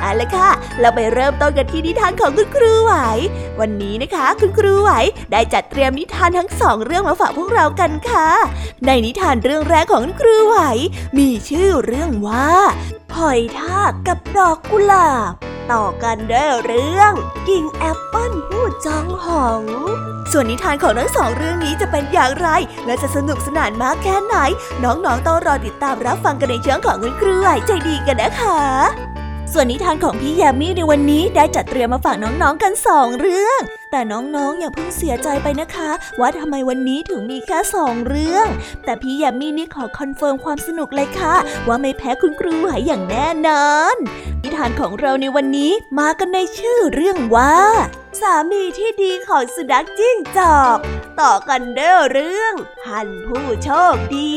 เอาละค่ะ เราไปเริ่มต้นกันที่นิทานของคุณครูไหว วันนี้นะคะ คุณครูไหวได้จัดเตรียมนิทานทั้งสองเรื่องมาฝากพวกเรากันค่ะ ในนิทานเรื่องแรกของคุณครูไหว มีชื่อเรื่องว่าหอยทากกับดอกกุหลาบ ต่อกันด้วยเรื่องกิ่งแอปเปิ้ลผู้จองหอง ส่วนนิทานของทั้งสองเรื่องนี้จะเป็นอย่างไร และจะสนุกสนานมากแค่ไหน น้องๆต้องรอติดตามรับฟังกันในช่วงของคุณครูไหวใจดีกันนะคะ ส่วนนิทานของพี่ยมมี่ในวันนี้ได้จัดเตรียมมาฝากน้องๆกันสองเรื่อง แต่น้องๆอย่าเพิ่งเสียใจไปนะคะ ว่าทำไมวันนี้ถึงมีแค่สองเรื่อง แต่พี่ยมมี่นี่ขอ confirm ความสนุกเลยค่ะ ว่าไม่แพ้คุณครูไหวอย่างแน่นอน นิทานของเราในวันนี้มากันในชื่อเรื่องว่า สามีที่ดีของสุนัขจิ้งจอก ต่อกันด้วยเรื่อง ฮันส์ผู้โชคดี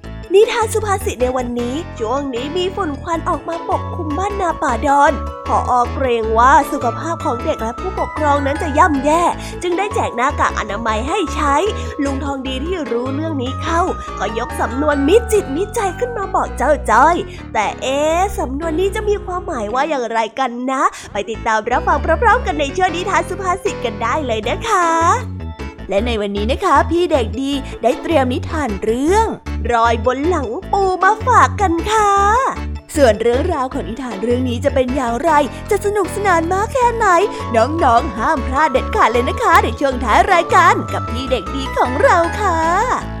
นิทานสุภาษิตในวันนี้ช่วงนี้มีฝุ่นควันออกมาปกคลุมบ้านนาป่าดอนพออเกรงว่าสุขภาพของเด็กและผู้ปกครองนั้นจะย่ำแย่ จึงได้แจกหน้ากากอนามัยให้ใช้ ลุงทองดีที่รู้เรื่องนี้เข้า ก็ยกสำนวนมิจิตมิใจขึ้นมาบอกเจ้าจ้อย แต่เอ๊สำนวนนี้จะมีความหมายว่าอย่างไรกันนะ ไปติดตามรับฟังพร้อมๆกันในช่วงนิทานสุภาษิตกันได้เลยนะคะ และในวันนี้นะคะ พี่เด็กดีได้เตรียมนิทานเรื่อง รอยบนหลังปูมาฝากกันค่ะ ส่วนเรื่องราวของนิทานเรื่องนี้จะเป็นอย่างไร จะสนุกสนานมากแค่ไหน น้องๆห้ามพลาดเด็ดขาดเลยนะคะ ในช่วงท้ายรายการกับพี่เด็กดีของเราค่ะ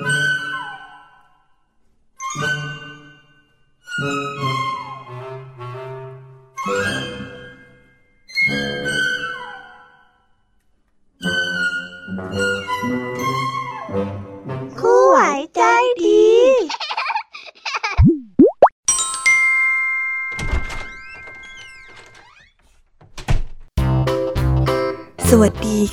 ค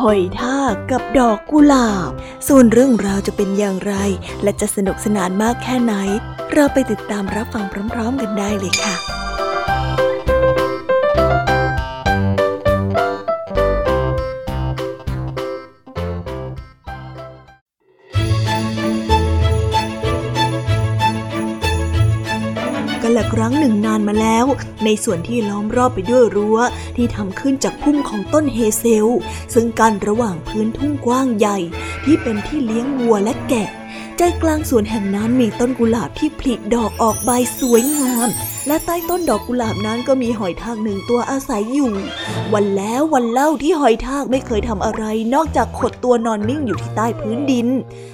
หอยทากกับดอกกุหลาบ ส่วนเรื่องราวจะเป็นอย่างไร และจะสนุกสนานมากแค่ไหน เราไปติดตามรับฟังพร้อม ๆ กันได้เลยค่ะ ในส่วนที่ล้อมรอบไปด้วยรั้ว ที่ทำขึ้นจากพุ่มของต้นเฮเซล ซึ่งกั้นระหว่างพื้นทุ่งกว้างใหญ่ ที่เป็นที่เลี้ยงวัวและแกะ ใจกลางสวนแห่งนั้นมีต้นกุหลาบที่ผลิดอกออกใบสวยงาม และใต้ต้นดอกกุหลาบนั้นก็มีหอยทากหนึ่งตัวอาศัยอยู่ วันแล้ววันเล่าที่หอยทากไม่เคยทำอะไร นอกจากขดตัวนอนนิ่งอยู่ที่ใต้พื้นดิน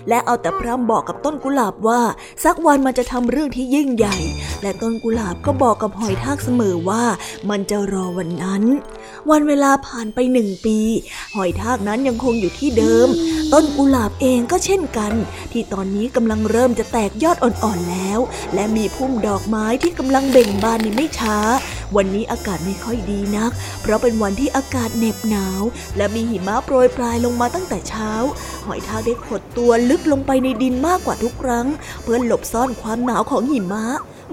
และเอาแต่พร่ำบอกกับต้นกุหลาบว่า สักวันมันจะทำเรื่องที่ยิ่งใหญ่ และต้นกุหลาบก็บอกกับหอยทากเสมอว่า มันจะรอวันนั้น วันเวลาผ่านไปหนึ่งปี หอยทากนั้นยังคงอยู่ที่เดิม ต้นกุหลาบเองก็เช่นกัน ที่ตอนนี้กำลังเริ่มจะแตกยอดอ่อนๆแล้ว และมีพุ่มดอกไม้ที่กำลังเบ่งบานในไม่ช้า วันนี้อากาศไม่ค่อยดีนัก เพราะเป็นวันที่อากาศเหน็บหนาว และมีหิมะโปรยปลายลงมาตั้งแต่เช้า หอยทากได้ขดตัวลึกลงไปในดินมากกว่าทุกครั้ง เพื่อหลบซ่อนความหนาวของหิมะ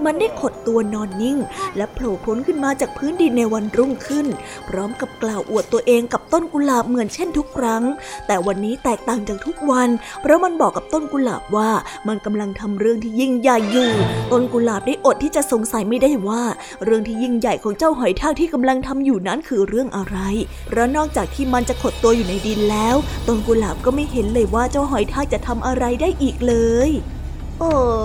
มันได้ขดตัวนอนนิ่ง และโผล่พ้นขึ้นมาจากพื้นดินในวันรุ่งขึ้น พร้อมกับกล่าวอวดตัวเองกับต้นกุหลาบเหมือนเช่นทุกครั้ง แต่วันนี้แตกต่างจากทุกวัน เพราะมันบอกกับต้นกุหลาบว่ามันกำลังทำเรื่องที่ยิ่งใหญ่อยู่ ต้นกุหลาบได้อดที่จะสงสัยไม่ได้ว่า เรื่องที่ยิ่งใหญ่ของเจ้าหอยทากที่กำลังทำอยู่นั้นคือเรื่องอะไร เพราะนอกจากที่มันจะขดตัวอยู่ในดินแล้ว ต้นกุหลาบก็ไม่เห็นเลยว่าเจ้าหอยทากจะทำอะไรได้อีกเลย เอ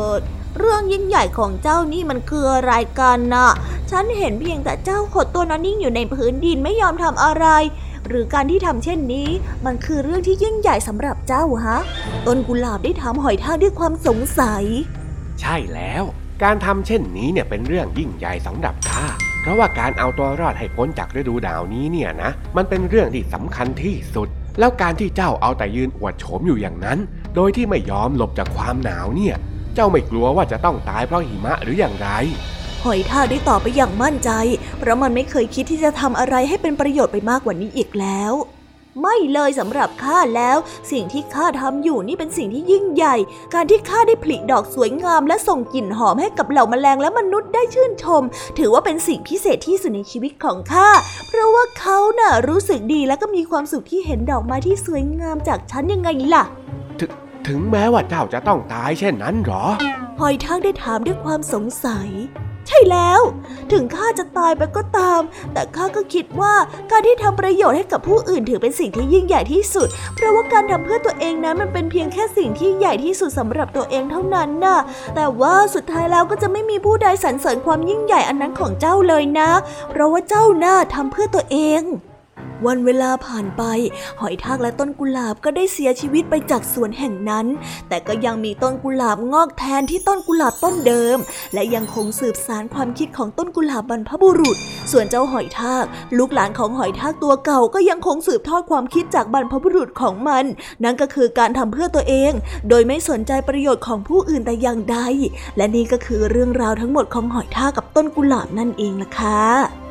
อ เรื่องยิ่งใหญ่ของเจ้านี่มันคืออะไรกันน่ะฉันเห็นเพียงแต่เจ้าขดตัวนอนนิ่งอยู่ในพื้นดินไม่ยอมทำอะไร หรือการที่ทำเช่นนี้ มันคือเรื่องที่ยิ่งใหญ่สำหรับเจ้าฮะ ต้นกุหลาบได้ถามหอยทากด้วยความสงสัย ใช่แล้ว การทำเช่นนี้เนี่ยเป็นเรื่องยิ่งใหญ่สำหรับข้าเพราะว่าการเอาตัวรอดให้พ้นจากฤดูหนาวนี้เนี่ยนะ มันเป็นเรื่องที่สำคัญที่สุด แล้วการที่เจ้าเอาแต่ยืนอวดโฉมอยู่อย่างนั้น โดยที่ไม่ยอมหลบจากความหนาวเนี่ย เจ้าไม่กลัวว่าจะต้องตายเพราะหิมะหรืออย่างไร หอยทากได้ตอบไปอย่างมั่นใจ เพราะมันไม่เคยคิดที่จะทำอะไรให้เป็นประโยชน์ไปมากกว่านี้อีกแล้ว ไม่เลยสำหรับข้าแล้ว สิ่งที่ข้าทำอยู่นี่เป็นสิ่งที่ยิ่งใหญ่ การที่ข้าได้ผลิดอกสวยงาม และส่งกลิ่นหอมให้กับเหล่าแมลงและมนุษย์ได้ชื่นชม ถือว่าเป็นสิ่งพิเศษที่สุดในชีวิตของข้า เพราะว่าเขาน่ะรู้สึกดีและก็มีความสุขที่เห็นดอกไม้ที่สวยงามจากฉันยังไงล่ะ ถึงแม้ว่าเจ้าจะต้องตายเช่นนั้นหรอ หอยทากได้ถามด้วยความสงสัย ใช่แล้ว ถึงข้าจะตายไปก็ตาม แต่ข้าก็คิดว่าการที่ทำประโยชน์ให้กับผู้อื่นถือเป็นสิ่งที่ยิ่งใหญ่ที่สุด เพราะว่าการทำเพื่อตัวเองนั้นมันเป็นเพียงแค่สิ่งที่ใหญ่ที่สุดสำหรับตัวเองเท่านั้นน่ะ แต่ว่าสุดท้ายแล้วก็จะไม่มีผู้ใดสรรเสริญความยิ่งใหญ่อันนั้นของเจ้าเลยนะ เพราะว่าเจ้าน่าทำเพื่อตัวเอง วันเวลาผ่านไป หอยทากและต้นกุหลาบก็ได้เสียชีวิตไปจากสวนแห่งนั้น แต่ก็ยังมีต้นกุหลาบงอกแทนที่ต้นกุหลาบต้นเดิม และยังคงสืบสานความคิดของต้นกุหลาบบรรพบุรุษ ส่วนเจ้าหอยทาก ลูกหลานของหอยทากตัวเก่าก็ยังคงสืบทอดความคิดจากบรรพบุรุษของมัน นั่นก็คือการทำเพื่อตัวเอง โดยไม่สนใจประโยชน์ของผู้อื่นแต่อย่างใด และนี่ก็คือเรื่องราวทั้งหมดของหอยทากกับต้นกุหลาบนั่นเองล่ะค่ะ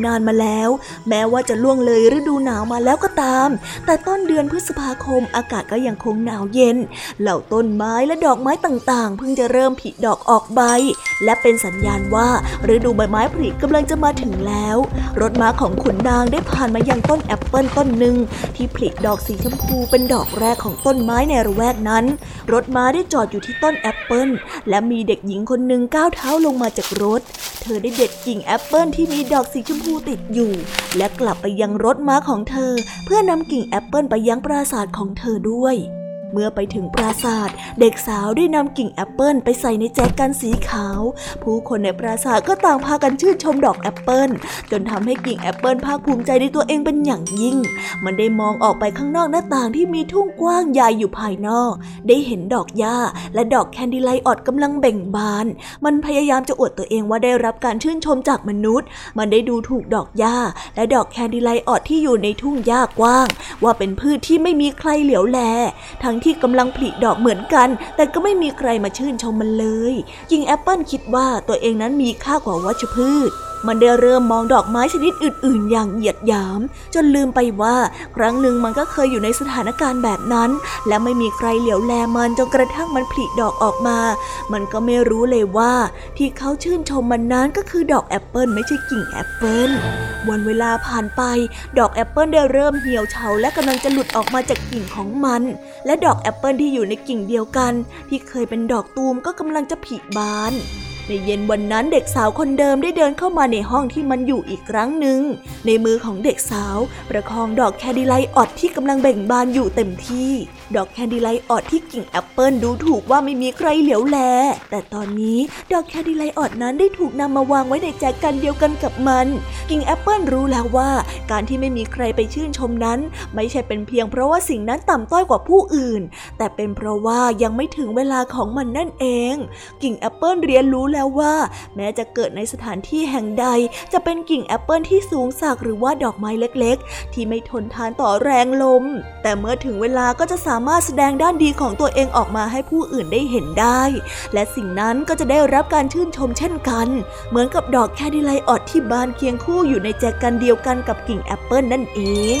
นึ่งนานมาแล้ว แม้ว่าจะล่วงเลยฤดูหนาวมาแล้วก็ตาม แต่ต้นเดือนพฤษภาคมอากาศก็ยังคงหนาวเย็น เหล่าต้นไม้และดอกไม้ต่างๆ เพิ่งจะเริ่มผลิดอกออกใบ และเป็นสัญญาณว่าฤดูใบไม้ผลิกำลังจะมาถึงแล้ว รถม้าของขุนนางได้ผ่านมายังต้นแอปเปิลต้นหนึ่งที่ผลิดอกสีชมพูเป็นดอกแรกของต้นไม้ในละแวกนั้น รถม้าได้จอดอยู่ที่ต้นแอปเปิลและมีเด็กหญิงคนหนึ่งก้าวเท้าลงมาจากรถ เธอได้เด็ดกิ่งแอปเปิลที่มีดอกสีชมพูติดอยู่ และกลับไปยังรถม้าของเธอ เพื่อนำกิ่งแอปเปิลไปยังปราสาทของเธอด้วย เมื่อไปถึงปราสาท เด็กสาวได้นำกิ่งแอปเปิลไปใส่ในแจกันสีขาว ผู้คนในปราสาทก็ต่างพากันชื่นชมดอกแอปเปิลจนทำให้กิ่งแอปเปิลภาคภูมิใจในตัวเองเป็นอย่างยิ่ง มันได้มองออกไปข้างนอกหน้าต่างที่มีทุ่งกว้างใหญ่อยู่ภายนอก ได้เห็นดอกหญ้า และดอกแดนดิไลออนกำลังเบ่งบาน มันพยายามจะอวดตัวเองว่าได้รับการชื่นชมจากมนุษย์ มันได้ดูถูกดอกหญ้า และดอกแคนดิไลออดที่อยู่ในทุ่งหญ้ากว้าง ว่าเป็นพืชที่ไม่มีใครเหลียวแลทั้งที่กำลังผลิดอกเหมือนกัน แต่ก็ไม่มีใครมาชื่นชมมันเลย ยิงแอปเปิลคิดว่าตัวเองนั้นมีค่ากว่าวัชพืช มันได้เริ่มมองดอกไม้ชนิดอื่น ๆ อย่างเหยียดหยาม จนลืมไปว่า ครั้งหนึ่งมันก็เคยอยู่ในสถานการณ์แบบนั้น และไม่มีใครเหลียวแลมันจนกระทั่งมันผลิดอกออกมา มันก็ไม่รู้เลยว่า ที่เขาชื่นชมมันนั้นก็คือดอกแอปเปิลไม่ใช่กิ่งแอปเปิลวันเวลาผ่านไป ดอกแอปเปิลได้เริ่มเหี่ยวเฉาและกำลังจะหลุดออกมาจากกิ่งของมัน และดอกแอปเปิลที่อยู่ในกิ่งเดียวกัน ที่เคยเป็นดอกตูมก็กำลังจะผลิบาน ในเย็นวันนั้นเด็กสาวคนเดิมได้เดินเข้ามาในห้องที่มันอยู่อีกครั้งหนึ่ง ในมือของเด็กสาว ประคองดอกแดนดิไลออนที่กำลังเบ่งบานอยู่เต็มที่ ดอกแดนดิไลออนที่กิ่งแอปเปิลดูถูกว่าไม่มีใครเหลียวแล แต่ตอนนี้ดอกแดนดิไลออนนั้นได้ถูกนำมาวางไว้ในแจกันเดียวกันกับมัน กิ่งแอปเปิลรู้แล้วว่า การที่ไม่มีใครไปชื่นชมนั้น ไม่ใช่เป็นเพียงเพราะว่าสิ่งนั้นต่ำต้อยกว่าผู้อื่น แต่เป็นเพราะว่ายังไม่ถึงเวลาของมันนั่นเอง กิ่งแอปเปิลเรียนรู้แล้วแล้วว่า แม้จะเกิดในสถานที่แห่งใด จะเป็นกิ่งแอปเปิลที่สูงศักดิ์หรือว่าดอกไม้เล็กๆ ที่ไม่ทนทานต่อแรงลม แต่เมื่อถึงเวลาก็จะสามารถแสดงด้านดีของตัวเองออกมาให้ผู้อื่นได้เห็นได้ และสิ่งนั้นก็จะได้รับการชื่นชมเช่นกัน เหมือนกับดอกแคดิไลออดที่บานเคียงคู่อยู่ในแจกันเดียวกันกับกิ่งแอปเปิลนั่นเอง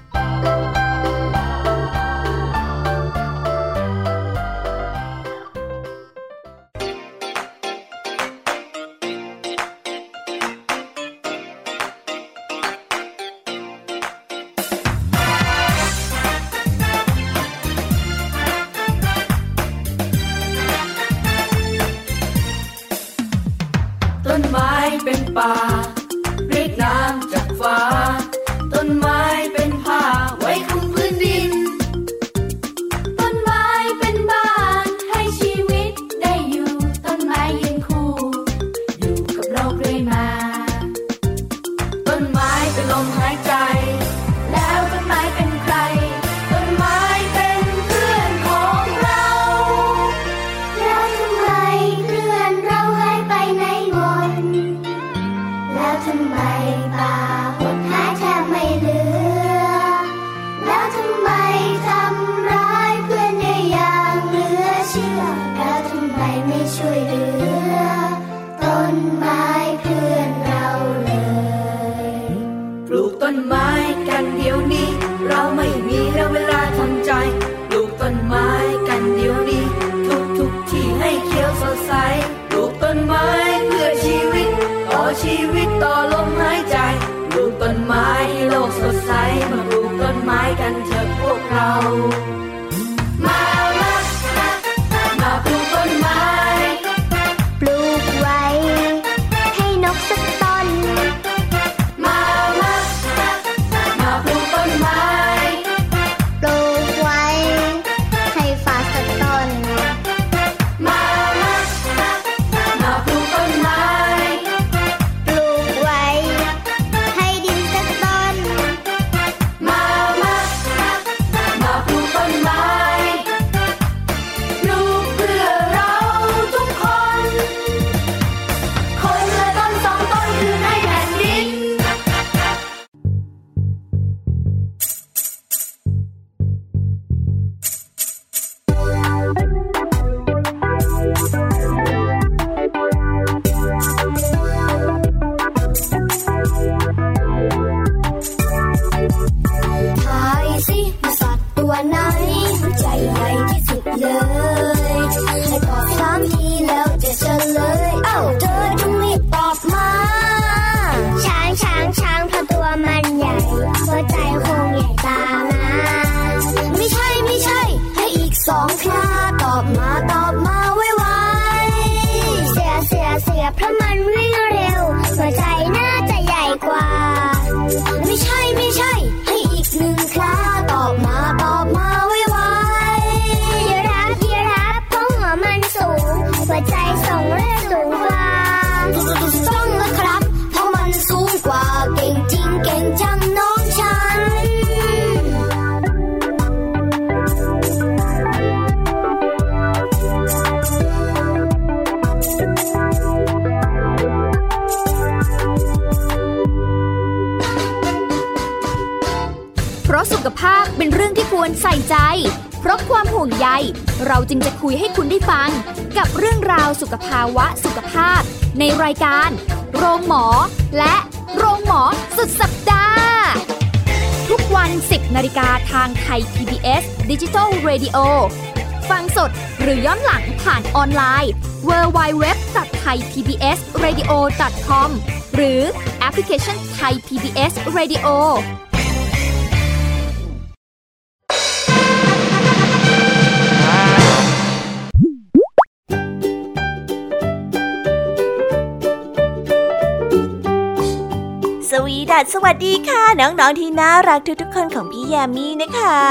สียเขภาพเป็นเรื่องที่ควรใส่ใจ เพราะความห่วงใย เราจึงจะคุยให้คุณได้ฟัง กับเรื่องราวสุขภาวะสุขภาพ ในรายการ โรงหมอ และโรงหมอสุดสัปดาห์ ทุกวัน 10นาฬิกาทางไทย PBS Digital Radio ฟังสดหรือย้อนหลังผ่านออนไลน์ www.thaipbsradio.com หรือแอปพลิเคชัน Thai PBS Radio สวัสวัสดีค่ะน้องๆที่น่ารักทุกๆคนของพี่แยมมี่นะคะ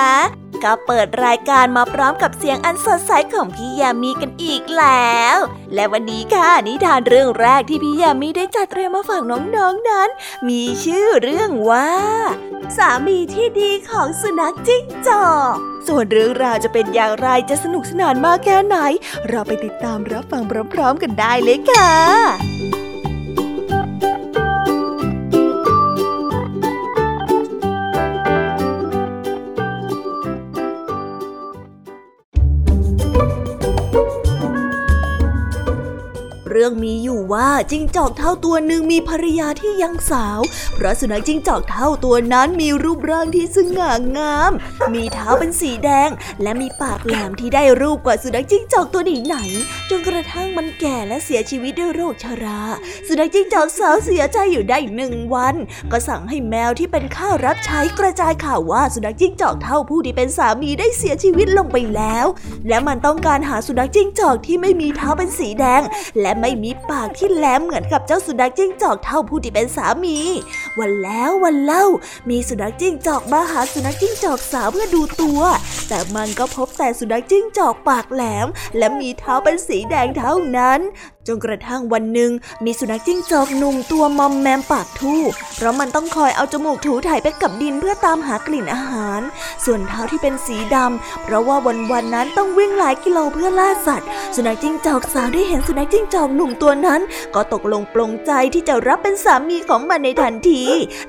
ก็เปิดรายการมาพร้อมกับเสียงอันสดใสของพี่แยมมี่กันอีกแล้ว และวันนี้ค่ะนิทานเรื่องแรกที่พี่แยมมี่ได้จัดเตรียมมาฝากน้องๆนนั้น มีชื่อเรื่องว่า สามีที่ดีของสุนัขจิ้งจอกส่วนเรื่องราวจะเป็นอย่างไรจะสนุกสนานมากแค่ไหน เราไปติดตามรับฟังพร้อมๆกันได้เลยค่ะ รื่องมีอยู่ว่าจิ้งจอกเท่าตัวหนึ่งมีภรรยาที่ยังสาว เพราะสุนัขจิ้งจอกเท่าตัวนั้นมีรูปร่างที่สง่างาม มีเท้าเป็นสีแดง และมีปากแหลมที่ได้รูปกว่าสุนัขจิ้งจอกตัวไหนๆจนกระทั่งมันแก่และเสียชีวิตด้วยโรคชรา สุนัขจิ้งจอกสาวเสียใจอยู่ได้หนึ่งวัน ก็สั่งให้แมวที่เป็นข้ารับใช้กระจายข่าวว่าสุนัขจิ้งจอกเท่าผู้ที่เป็นสามีได้เสียชีวิตลงไปแล้ว และมันต้องการหาสุนัขจิ้งจอกที่ไม่มีเท้าเป็นสีแดง และไม่มีปากที่แหลมเหมือนกับเจ้าสุนัขจิ้งจอกเท่าผู้ที่เป็นสามี วันแล้ววันเล่า มีสุนัขจิ้งจอกมาหาสุนัขจิ้งจอกสาวเพื่อดูตัว แต่มันก็พบแต่สุนัขจิ้งจอกปากแหลม และมีเท้าเป็นสีแดงเท่านั้น นกระทั่งวันหนึ่งมีสุนัขจิ้งจอกหนุ่มตัวมอมแมมปากทู่ เพราะมันต้องคอยเอาจมูกถูถ่ายไปกับดินเพื่อตามหากลิ่นอาหาร ส่วนเท้าที่เป็นสีดำ เพราะว่าวันวันนั้นต้องวิ่งหลายกิโลเพื่อล่าสัตว์ สุนัขจิ้งจอกสาวได้เห็นสุนัขจิ้งจอกหนุ่มตัวนั้น ก็ตกลงปลงใจที่จะรับเป็นสามีของมันในทันที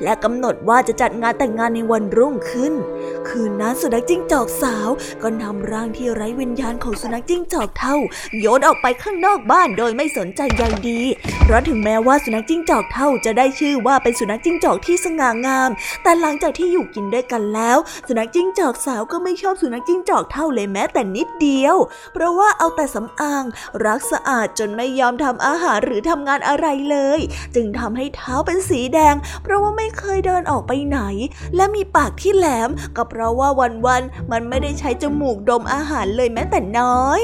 และกำหนดว่าจะจัดงานแต่งงานในวันรุ่งขึ้น คืนนั้นสุนัขจิ้งจอกสาวก็นำร่างที่ไร้วิญญาณของสุนัขจิ้งจอกเท่า โยนออกไปข้างนอกบ้านโดยไม่สนใจใยดี เพราะถึงแม้ว่าสุนัขจิ้งจอกเท่าจะได้ชื่อว่าเป็นสุนัขจิ้งจอกที่สง่างาม แต่หลังจากที่อยู่กินด้วยกันแล้ว สุนัขจิ้งจอกสาวก็ไม่ชอบสุนัขจิ้งจอกเท่าเลยแม้แต่นิดเดียว เพราะว่าเอาแต่สำอาง รักสะอาดจนไม่ยอมทำอาหารหรือทำงานอะไรเลย จึงทำให้เท้าเป็นสีแดง เพราะว่าไม่เคยเดินออกไปไหน และมีปากที่แหลมก็เพราะว่าวันๆมันไม่ได้ใช้จมูกดมอาหารเลยแม้แต่น้อย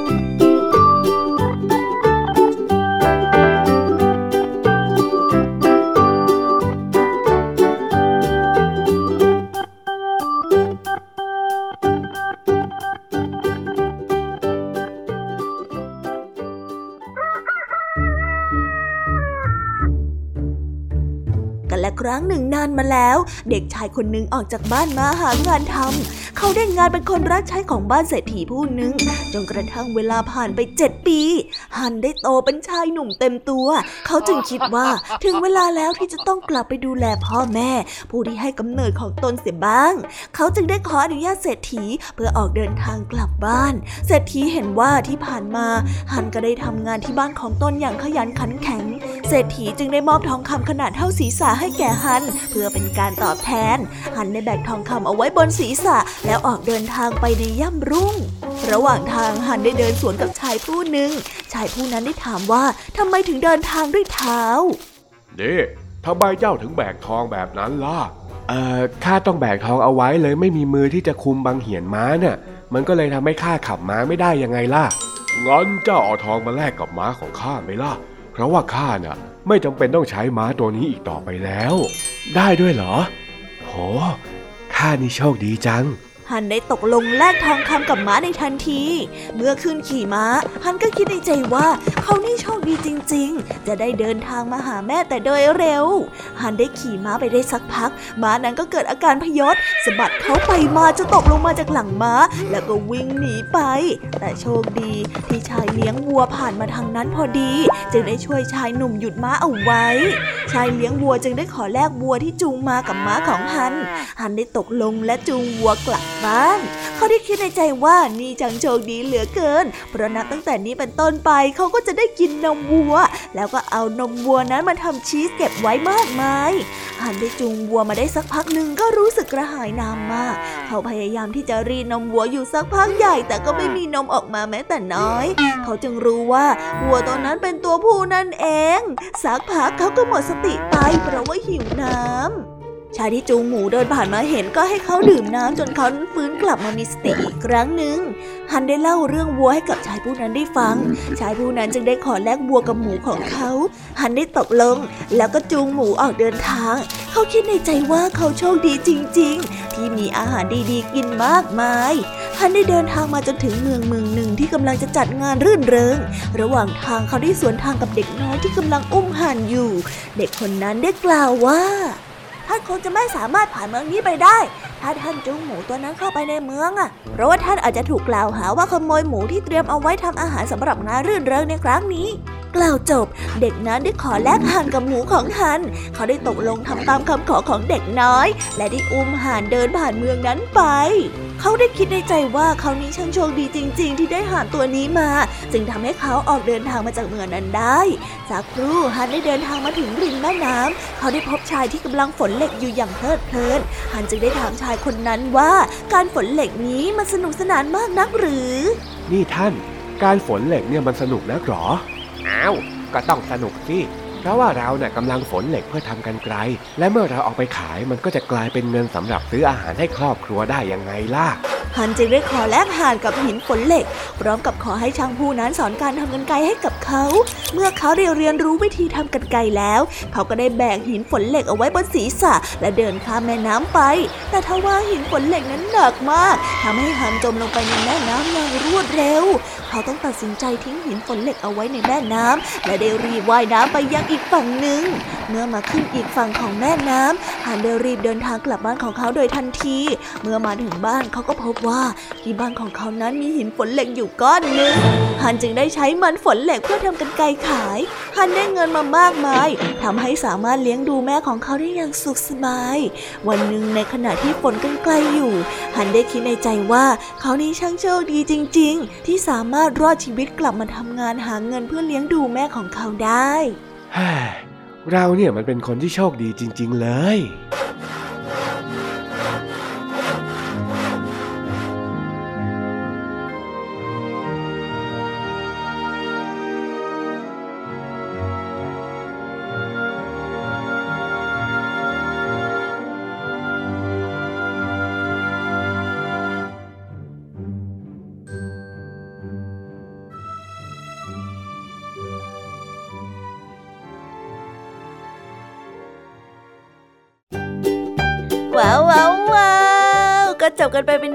ครั้งหนึ่งนานมาแล้ว เด็กชายคนหนึ่งออกจากบ้านมาหางานทำเขาได้งานเป็นคนรับใช้ของบ้านเศรษฐีผู้หนึ่งจนกระทั่งเวลาผ่านไปเจ็ดปี ฮันได้โตเป็นชายหนุ่มเต็มตัว เขาจึงคิดว่าถึงเวลาแล้วที่จะต้องกลับไปดูแลพ่อแม่ ผู้ที่ให้กำเนิดของตนเสียบ้าง เขาจึงได้ขออนุญาตเศรษฐีเพื่อออกเดินทางกลับบ้าน เศรษฐีเห็นว่าที่ผ่านมา ฮันก็ได้ทำงานที่บ้านของตนอย่างขยันขันแข็ง เศรษฐีจึงได้มอบทองคำขนาดเท่าศีรษะให้แก่ฮัน เพื่อเป็นการตอบแทน ฮันได้แบกทองคำเอาไว้บนศีรษะ แล้วออกเดินทางไปในย่ำรุ่ง ระหว่างทางฮันได้เดินสวนกับชายผู้หนึ่ง ชายผู้นั้นได้ถามว่าทำไมถึงเดินทางด้วยเท้าเด้ทำไมเจ้าถึงแบกทองแบบนั้นล่ะ เอ่อ ข้าต้องแบกทองเอาไว้เลยไม่มีมือที่จะคุมบังเหียนม้าน่ะมันก็เลยทำให้ข้าขับม้าไม่ได้ยังไงล่ะ งั้นเจ้าเอาทองมาแลกกับม้าของข้าไหมล่ะ เพราะว่าข้าน่ะ ไม่จำเป็นต้องใช้ม้าตัวนี้อีกต่อไปแล้ว ได้ด้วยเหรอ โห ข้านี่โชคดีจัง ฮันได้ตกลงแลกทองคำกับม้าในทันที เมื่อขึ้นขี่ม้า ฮันก็คิดในใจว่าเขานี่โชคดีจริง ๆ จะได้เดินทางมาหาแม่แต่โดยเร็ว ฮันได้ขี่ม้าไปได้สักพัก ม้านั้นก็เกิดอาการพยศสะบัดเขาไปมาจะตกลงมาจากหลังม้า แล้วก็วิ่งหนีไป แต่โชคดีที่ชายเลี้ยงวัวผ่านมาทางนั้นพอดี จึงได้ช่วยชายหนุ่มหยุดม้าเอาไว้ ชายเลี้ยงวัวจึงได้ขอแลกวัวที่จูงมากับม้าของฮัน ฮันได้ตกลงและจูงวัวกลับบ้าน เขาได้คิดในใจว่านี่จังโชคดีเหลือเกิน เพราะนับตั้งแต่นี้เป็นต้นไปเขาก็จะได้กินนมวัว แล้วก็เอานมวัวนั้นมาทำชีสเก็บไว้มากมายฮันได้จูงวัวมาได้สักพักหนึ่งก็รู้สึกกระหายน้ำมาก เขาพยายามที่จะรีดนมวัวอยู่สักพักใหญ่ แต่ก็ไม่มีนมออกมาแม้แต่น้อย เขาจึงรู้ว่าวัวตัวนั้นเป็นตัวผู้นั่นเอง สักพักเขาก็หมดสติไปเพราะว่าหิวน้ำ ชายที่จูงหมูเดินผ่านมาเห็นก็ให้เขาดื่มน้ำจนเขาฟื้นกลับมามีสติอีกครั้งหนึ่งฮันได้เล่าเรื่องวัวให้กับชายผู้นั้นได้ฟัง ชายผู้นั้นจึงได้ขอแลกวัวกับหมูของเขา ฮันได้ตกลง แล้วก็จูงหมูออกเดินทาง เขาคิดในใจว่าเขาโชคดีจริง ๆ ที่มีอาหารดีๆ กินมากมาย ฮันได้เดินทางมาจนถึงเมืองเมืองหนึ่งที่กำลังจะจัดงานรื่นเริง ระหว่างทางเขาได้สวนทางกับเด็กน้อยที่กำลังอุ้มฮันอยู่ เด็กคนนั้นได้กล่าวว่า ท่านคงจะไม่สามารถผ่านเมืองนี้ไปได้ ถ้าท่านจูงหมูตัวนั้นเข้าไปในเมืองอะ เพราะว่าท่านอาจจะถูกกล่าวหาว่าขโมยหมูที่เตรียมเอาไว้ทำอาหารสำหรับงานรื่นเริงในครั้งนี้ กล่าวจบ เด็กนั้นได้ขอแลกห่านกับหมูของฮัน เขาได้ตกลงทำตามคำขอของเด็กน้อย และได้อุ้มห่านเดินผ่านเมืองนั้นไป เขาได้คิดในใจว่าเขานี้ช่างโชคดีจริง ๆ ที่ได้ห่านตัวนี้มา จึงทำให้เขาออกเดินทางมาจากเมืองนั้นได้จากครู่ฮันได้เดินทางมาถึงริมแม่น้ำเขาได้พบชายที่กำลังฝนเหล็กอยู่อย่างเพลิดเพลินฮันจึงได้ถามชายคนนั้นว่าการฝนเหล็กนี้มันสนุกสนานมากนักหรือ นี่ท่าน การฝนเหล็กเนี่ยมันสนุกนะหรออ้าวก็ต้องสนุกสิ เพราะว่าเราเนี่ยกำลังฝนเหล็กเพื่อทำกันไกล และเมื่อเราเอาไปขายมันก็จะกลายเป็นเงินสำหรับซื้ออาหารให้ครอบครัวได้ยังไงล่ะฮันจึงได้ขอแลกห่านกับหินฝนเหล็ก พร้อมกับขอให้ช่างผู้นั้นสอนการทำกันไกรให้กับเขา เมื่อเขาได้เรียนรู้วิธีทำกันไกรแล้ว เขาก็ได้แบกหินฝนเหล็กเอาไว้บนศีรษะ และเดินข้ามแม่น้ำไป แต่ทว่าหินฝนเหล็กนั้นหนักมากทำให้ฮันจมลงไปในแม่น้ำอย่างรวดเร็ว เขาต้องตัดสินใจทิ้งหินฝนเหล็กเอาไว้ในแม่น้ำและได้รีบว่ายน้ำไปยังอีกฝั่งหนึ่ง เมื่อมาขึ้นอีกฝั่งของแม่น้ำฮันได้รีบเดินทางกลับบ้านของเขาโดยทันที เมื่อมาถึงบ้านเขาก็พบว่าที่บ้านของเขานั้นมีหินฝนเหล็กอยู่ก้อนหนึ่งฮันจึงได้ใช้มันฝนเหล็กเพื่อทำกันไกขายฮันได้เงินมามากมายทำให้สามารถเลี้ยงดูแม่ของเขาได้อย่างสุขสบาย วันหนึ่งในขณะที่ฝนกันไกลอยู่ฮันได้คิดในใจว่าเขานี่ช่างโชคดีจริง ๆ ที่สามารถรอดชีวิตกลับมาทำงานหาเงินเพื่อเลี้ยงดูแม่ของเขาได้ เราเนี่ยมันเป็นคนที่โชคดีจริง ๆ เลย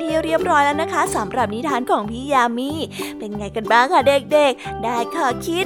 ที่เรียบร้อยแล้วนะคะสำหรับนิทานของพี่ยามีเป็นไงกันบ้างคะเด็กๆ ได้ข้อคิด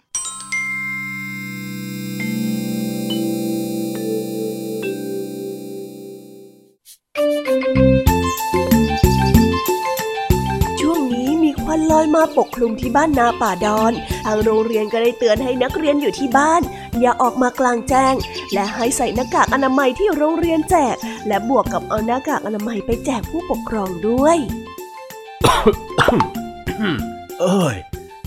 ปกคลุมที่บ้านนาป่าดอน ทางโรงเรียนก็ได้เตือนให้นักเรียนอยู่ที่บ้าน อย่าออกมากลางแจ้ง และให้ใส่หน้ากากอนามัยที่โรงเรียนแจก และบวกกับเอาหน้ากากอนามัยไปแจกผู้ปกครองด้วยเอ้ย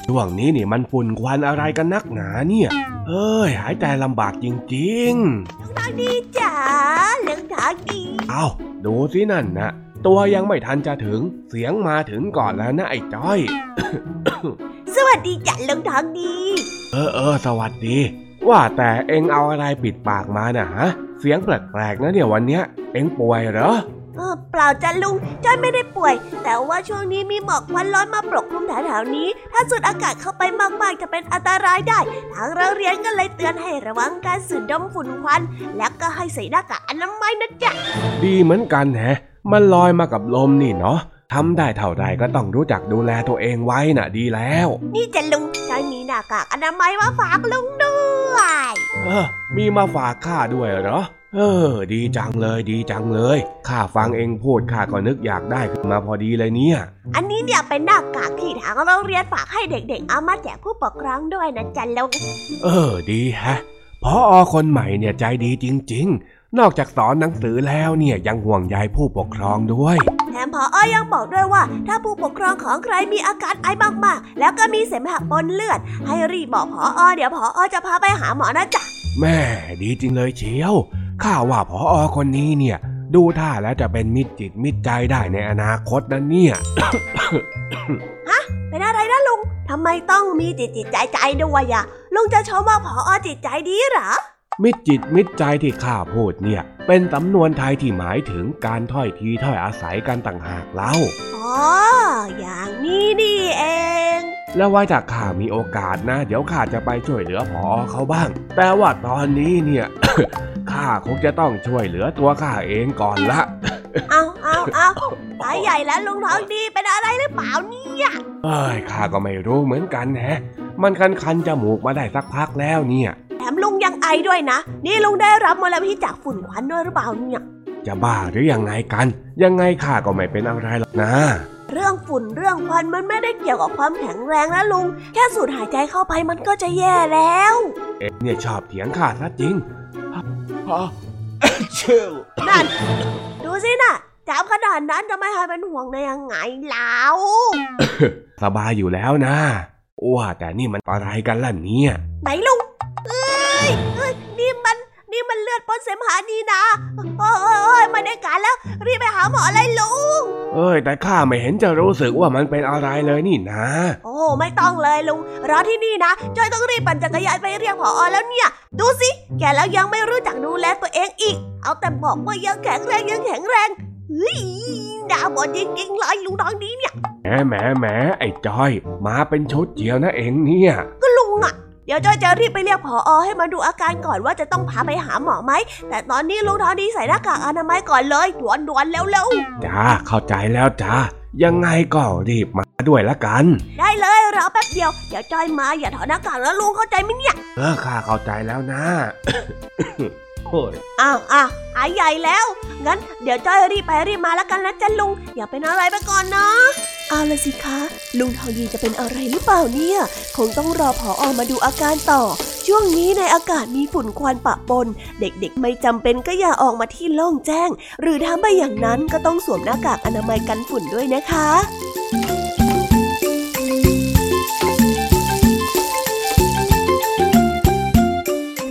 ช่วงนี้นี่มันฝุ่นควันอะไรกันนักหนาเนี่ย เอ้ย หายใจลำบากจริงๆทางดีจ๋าเรื่องทางดี เอาดูสินั่นนะ ตัวยังไม่ทันจะถึง เสียงมาถึงก่อนแล้วนะไอ้จ้อย สวัสดีจันลงทางดี เออเออสวัสดี ว่าแต่เอ็งเอาอะไรปิดปากมาน่ะฮะ เสียงแปลกๆนะเนี่ยวันเนี้ย เอ็งป่วยเหรอเปล่าจ้ะลุงจ้อยไม่ได้ป่วย แต่ว่าช่วงนี้มีหมอกควันร้อนมาปกคลุมแถวๆนี้ ถ้าสูดอากาศเข้าไปมากๆจะเป็นอันตรายได้ ทางโรงเรียนก็เลยเตือนให้ระวังการสูดดมฝุ่นควัน แล้วก็ให้ใส่หน้ากากอนามัยนะจ๊ะ ดีเหมือนกันแฮะ มันลอยมากับลมนี่เนาะทำได้เท่าใดก็ต้องรู้จักดูแลตัวเองไว้น่ะดีแล้ว นี่จะลุงจอยมีหน้ากากอนามัยมาฝากลุงด้วยเออมีมาฝากข้าด้วยเหรอเออ ดีจังเลยดีจังเลยข้าฟังเองพูดข้าก็นึกอยากได้ขึ้นมาพอดีเลยเนี่ย อันนี้เนี่ยเป็นหน้ากากที่ทางโรงเรียนฝากให้เด็กๆ เอามาแจกผู้ปกครองด้วยนะจ๊ะลุงเออ ดีแฮะพออคนใหม่เนี่ยใจดีจริง ๆ นอกจากสอนหนังสือแล้วเนี่ยยังห่วงใยผู้ปกครองด้วย แถมพออยังบอกด้วยว่า ถ้าผู้ปกครองของใครมีอาการไอมากๆ แล้วก็มีเสมหะปนเลือด ให้รีบบอกพออเดี๋ยวพออจะพาไปหาหมอนะจ๊ะแม่ดีจริงเลยเชียวข้าว่าพออคนนี้เนี่ยดูท่าแล้วจะเป็นมิตรจิตมิตรใจได้ในอนาคตนะเนี่ยเป็นอะไรนะลุงทำไมต้องมีจิตจิตใจใจด้วยอะลุงจะชมว่าพออจิตใจดีเหรอ มิตรจิตมิตรใจที่ข้าพูดเนี่ย เป็นสำนวนไทยที่หมายถึงการถ้อยทีถ้อยอาศัยกันต่างหากเล่าอ๋ออย่างนี้นี่เองแล้วไว้ถ้าข้ามีโอกาสนะ เดี๋ยวข้าจะไปช่วยเหลือพอเขาบ้าง แต่ว่าตอนนี้เนี่ยข้าคงจะต้องช่วยเหลือตัวข้าเองก่อนละ เอาเอาเอาสายใหญ่แล้วลุงทองดีเป็นอะไรหรือเปล่าเนี่ยเอ้ยข้าก็ไม่รู้เหมือนกันแฮะ มันคันคันๆจมูกมาได้สักพักแล้วเนี่ยแถมลุงยังไอด้วยนะ นี่ลุงได้รับมลพิษจากฝุ่นควันด้วยหรือเปล่าเนี่ย จะบ้าหรือยังไงกัน ยังไงข้าก็ไม่เป็นอะไรหรอกนะ เรื่องฝุ่นเรื่องควันมันไม่ได้เกี่ยวกับความแข็งแรงนะลุง แค่สูดหายใจเข้าไปมันก็จะแย่แล้ว เอ็เนี่ยชอบเถียงข้าซะจริงฮะเชื่อนั่น ดูสิน่ะจับขนาดนั้นจะไม่ให้เป็นห่วงได้ยังไงแล้วสบายอยู่แล้วนะว่าแต่นี่มันอะไรกันล่ะเนี่ยไหนลุงเอ้ ยเอ้ยนี่มันนี่มันเลือดปนเสมหานี่นะโอ้ยโอ้ยโอ้ยไมาได้การแล้ว รีบไปหาหมอเลยลุงเอ้ย แต่ข้าไม่เห็นจะรู้สึกว่ามันเป็นอะไรเลยนี่นะ โอ้ไม่ต้องเลยลุงรอที่นี่นะจอยต้องรีบปั่นจักรยานไปเรียกผอแล้วเนี่ย ดูสิแกแล้วยังไม่รู้จักดูแลตัวเองอีก เอาแต่บอกว่ายังแข็งแรงยังแข็งแรงเฮ้ยน่าบอดจริงๆเลยลุงทองดีเนี่ยแหมแหมแหมไอ้จอย มาเป็นชุดเจียวนะเองเนี่ยก็ลุงอะ่ะ เดี๋ยวจอยจะรีบไปเรียกผอให้มาดูอาการก่อนว่าจะต้องพาไปหาหมอไหม แต่ตอนนี้ลุงทองดีใส่หน้ากากอนามัยก่อนเลยด่วนๆเร็วจ้าเข้าใจแล้วจ้ายังไงก็รีบมาด้วยละกันๆได้เลยรอแป๊บเดียวเดี๋ยวจอยมาอย่าถอดหน้ากากแล้วลุงเข้าใจไหมเนี่ยเออข้าเข้าใจแล้วนะโอ้ยอ้าวอ้าวหายใหญ่แล้ว งั้นเดี๋ยวจ้อยรีบไปรีบมาแล้วกันนะจ๊ะลุง อย่าเป็นอะไรไปก่อนนะเอาละสิคะ ลุงทองดีจะเป็นอะไรหรือเปล่าเนี่ย คงต้องรอผออมาดูอาการต่อ ช่วงนี้ในอากาศมีฝุ่นควันปะปน เด็กๆ ไม่จำเป็นก็อย่าออกมาที่โล่งแจ้ง หรือถ้าไม่อย่างนั้นก็ต้องสวมหน้ากากอนามัยกันฝุ่นด้วยนะคะ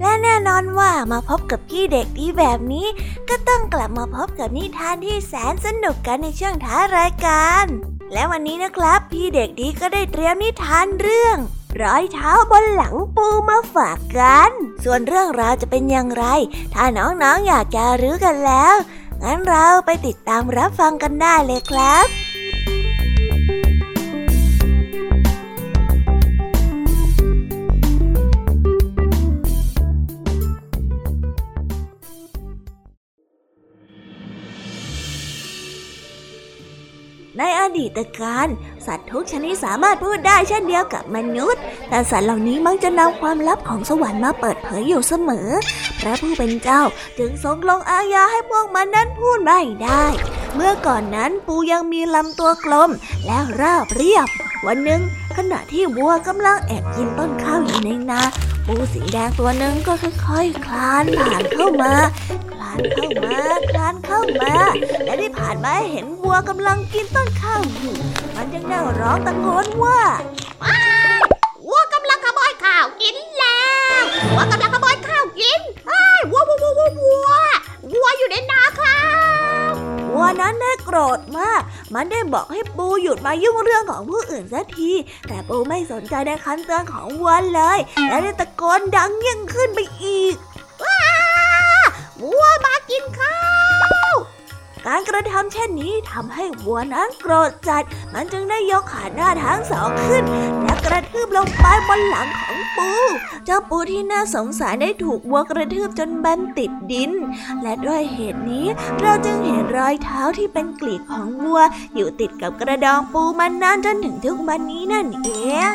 และแน่นอนว่ามาพบกับพี่เด็กดีแบบนี้ ก็ต้องกลับมาพบกับนิทานที่แสนสนุกกันในช่วงท้ารายการ และวันนี้นะครับ พี่เด็กดีก็ได้เตรียมนิทานเรื่องร้อยเท้าบนหลังปูมาฝากกัน ส่วนเรื่องราวจะเป็นอย่างไร ถ้าน้องๆออยากจะรู้กันแล้ว งั้นเราไปติดตามรับฟังกันได้เลยครับ ในอดีตการ สัตว์ทุกชนิดสามารถพูดได้เช่นเดียวกับมนุษย์ แต่สัตว์เหล่านี้มักจะนำความลับของสวรรค์มาเปิดเผยอยู่เสมอ พระผู้เป็นเจ้าจึงทรงลงอาญาให้พวกมันนั้นพูดไม่ได้ เมื่อก่อนนั้นปูยังมีลำตัวกลม และราบเรียบ วันหนึ่งขณะที่วัวกำลังแอบกินต้นข้าวอยู่ในนาปูสีแดงตัวหนึ่งก็ค่อยๆคลานผ่านเข้ามาานเข้ามาคลานเข้ามา และได้ผ่านมาเห็นวัวกำลังกินต้นข้าวอยู่ มันจึงได้ร้องตะโกนว่าวัวกำลังขโมยข้าวกินแล้ววัวกำลังขโมยข้าวกินไอ้วัววัววัววัววัววัวอยู่ในนาครับวัวนั้นได้โกรธมาก มันได้บอกให้ปูหยุดมายุ่งเรื่องของผู้อื่นสักที แต่ปูไม่สนใจในคำเตือนของวัวเลย และได้ตะโกนดังยิ่งขึ้นไปอีกว้า วัวมากินข้าว การกระทำเช่นนี้ทำให้วัวนั้นโกรธจัด มันจึงได้ยกขาหน้าทั้งสองขึ้น และกระทืบลงไปบนหลังของปู เจ้าปูที่น่าสงสารได้ถูกวัวกระทืบจนแบนติดดิน และด้วยเหตุนี้เราจึงเห็นรอยเท้าที่เป็นกลีบของวัว อยู่ติดกับกระดองปูมานานจนถึงทุกวันนี้นั่นเอง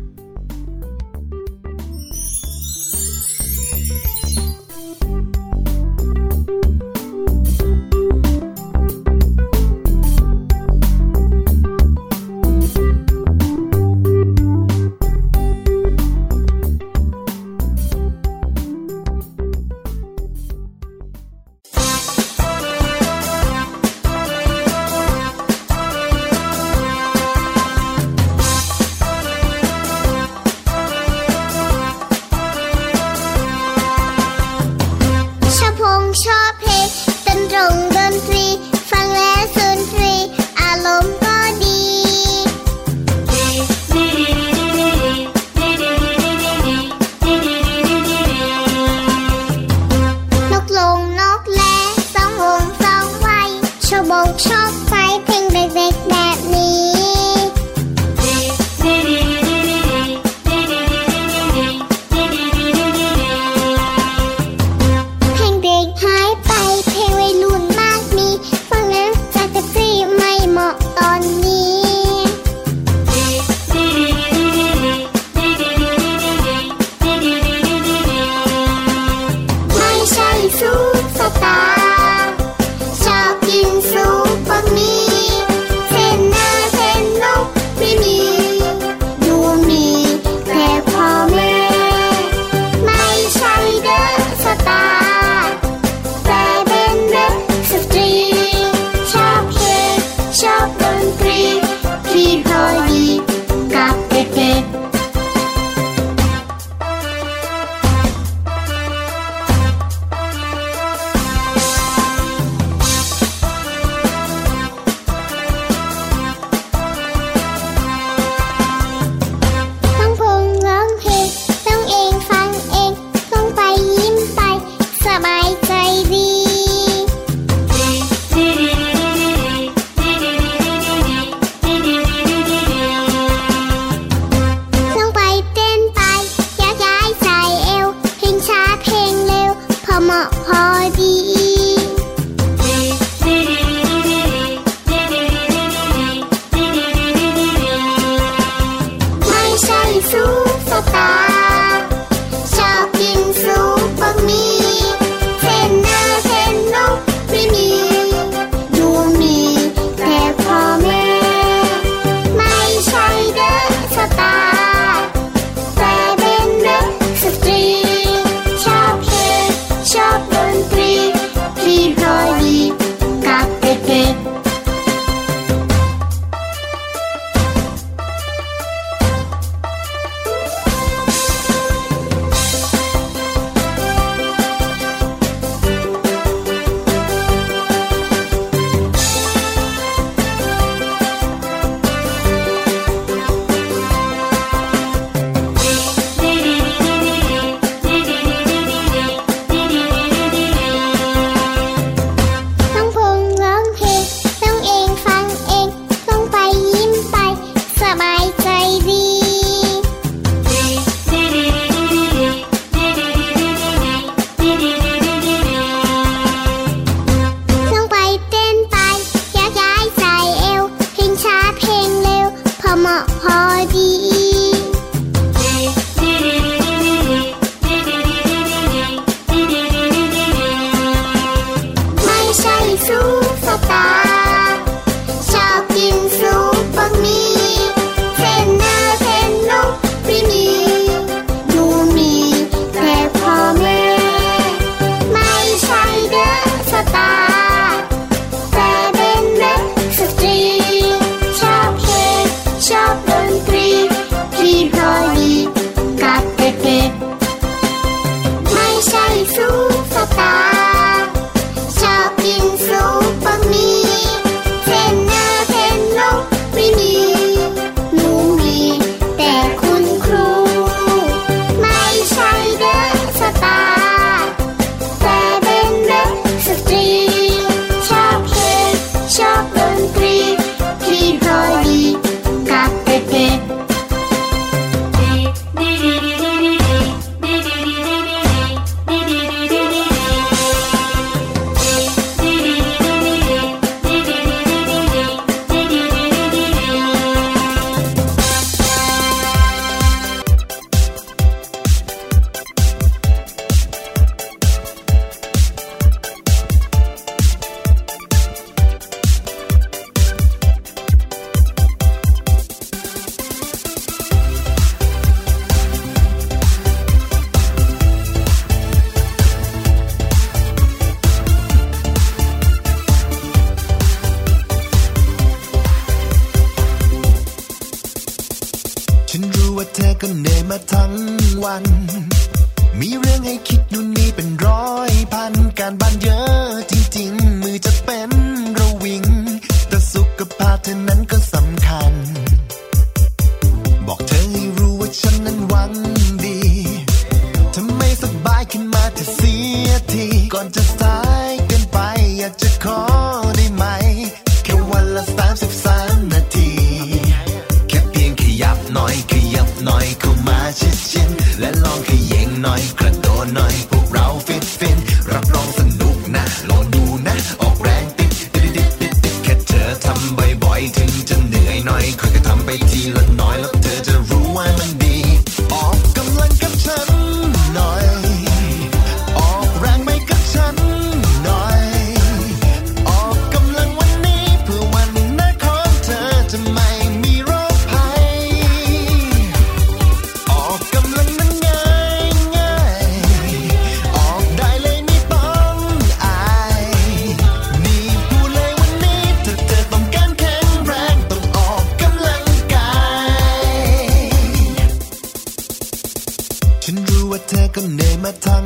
ก็เหนื่อยมาทั้ง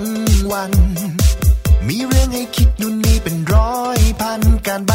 วัน มีเรื่องให้คิดนู่นนี่เป็นร้อยพันการบ้าน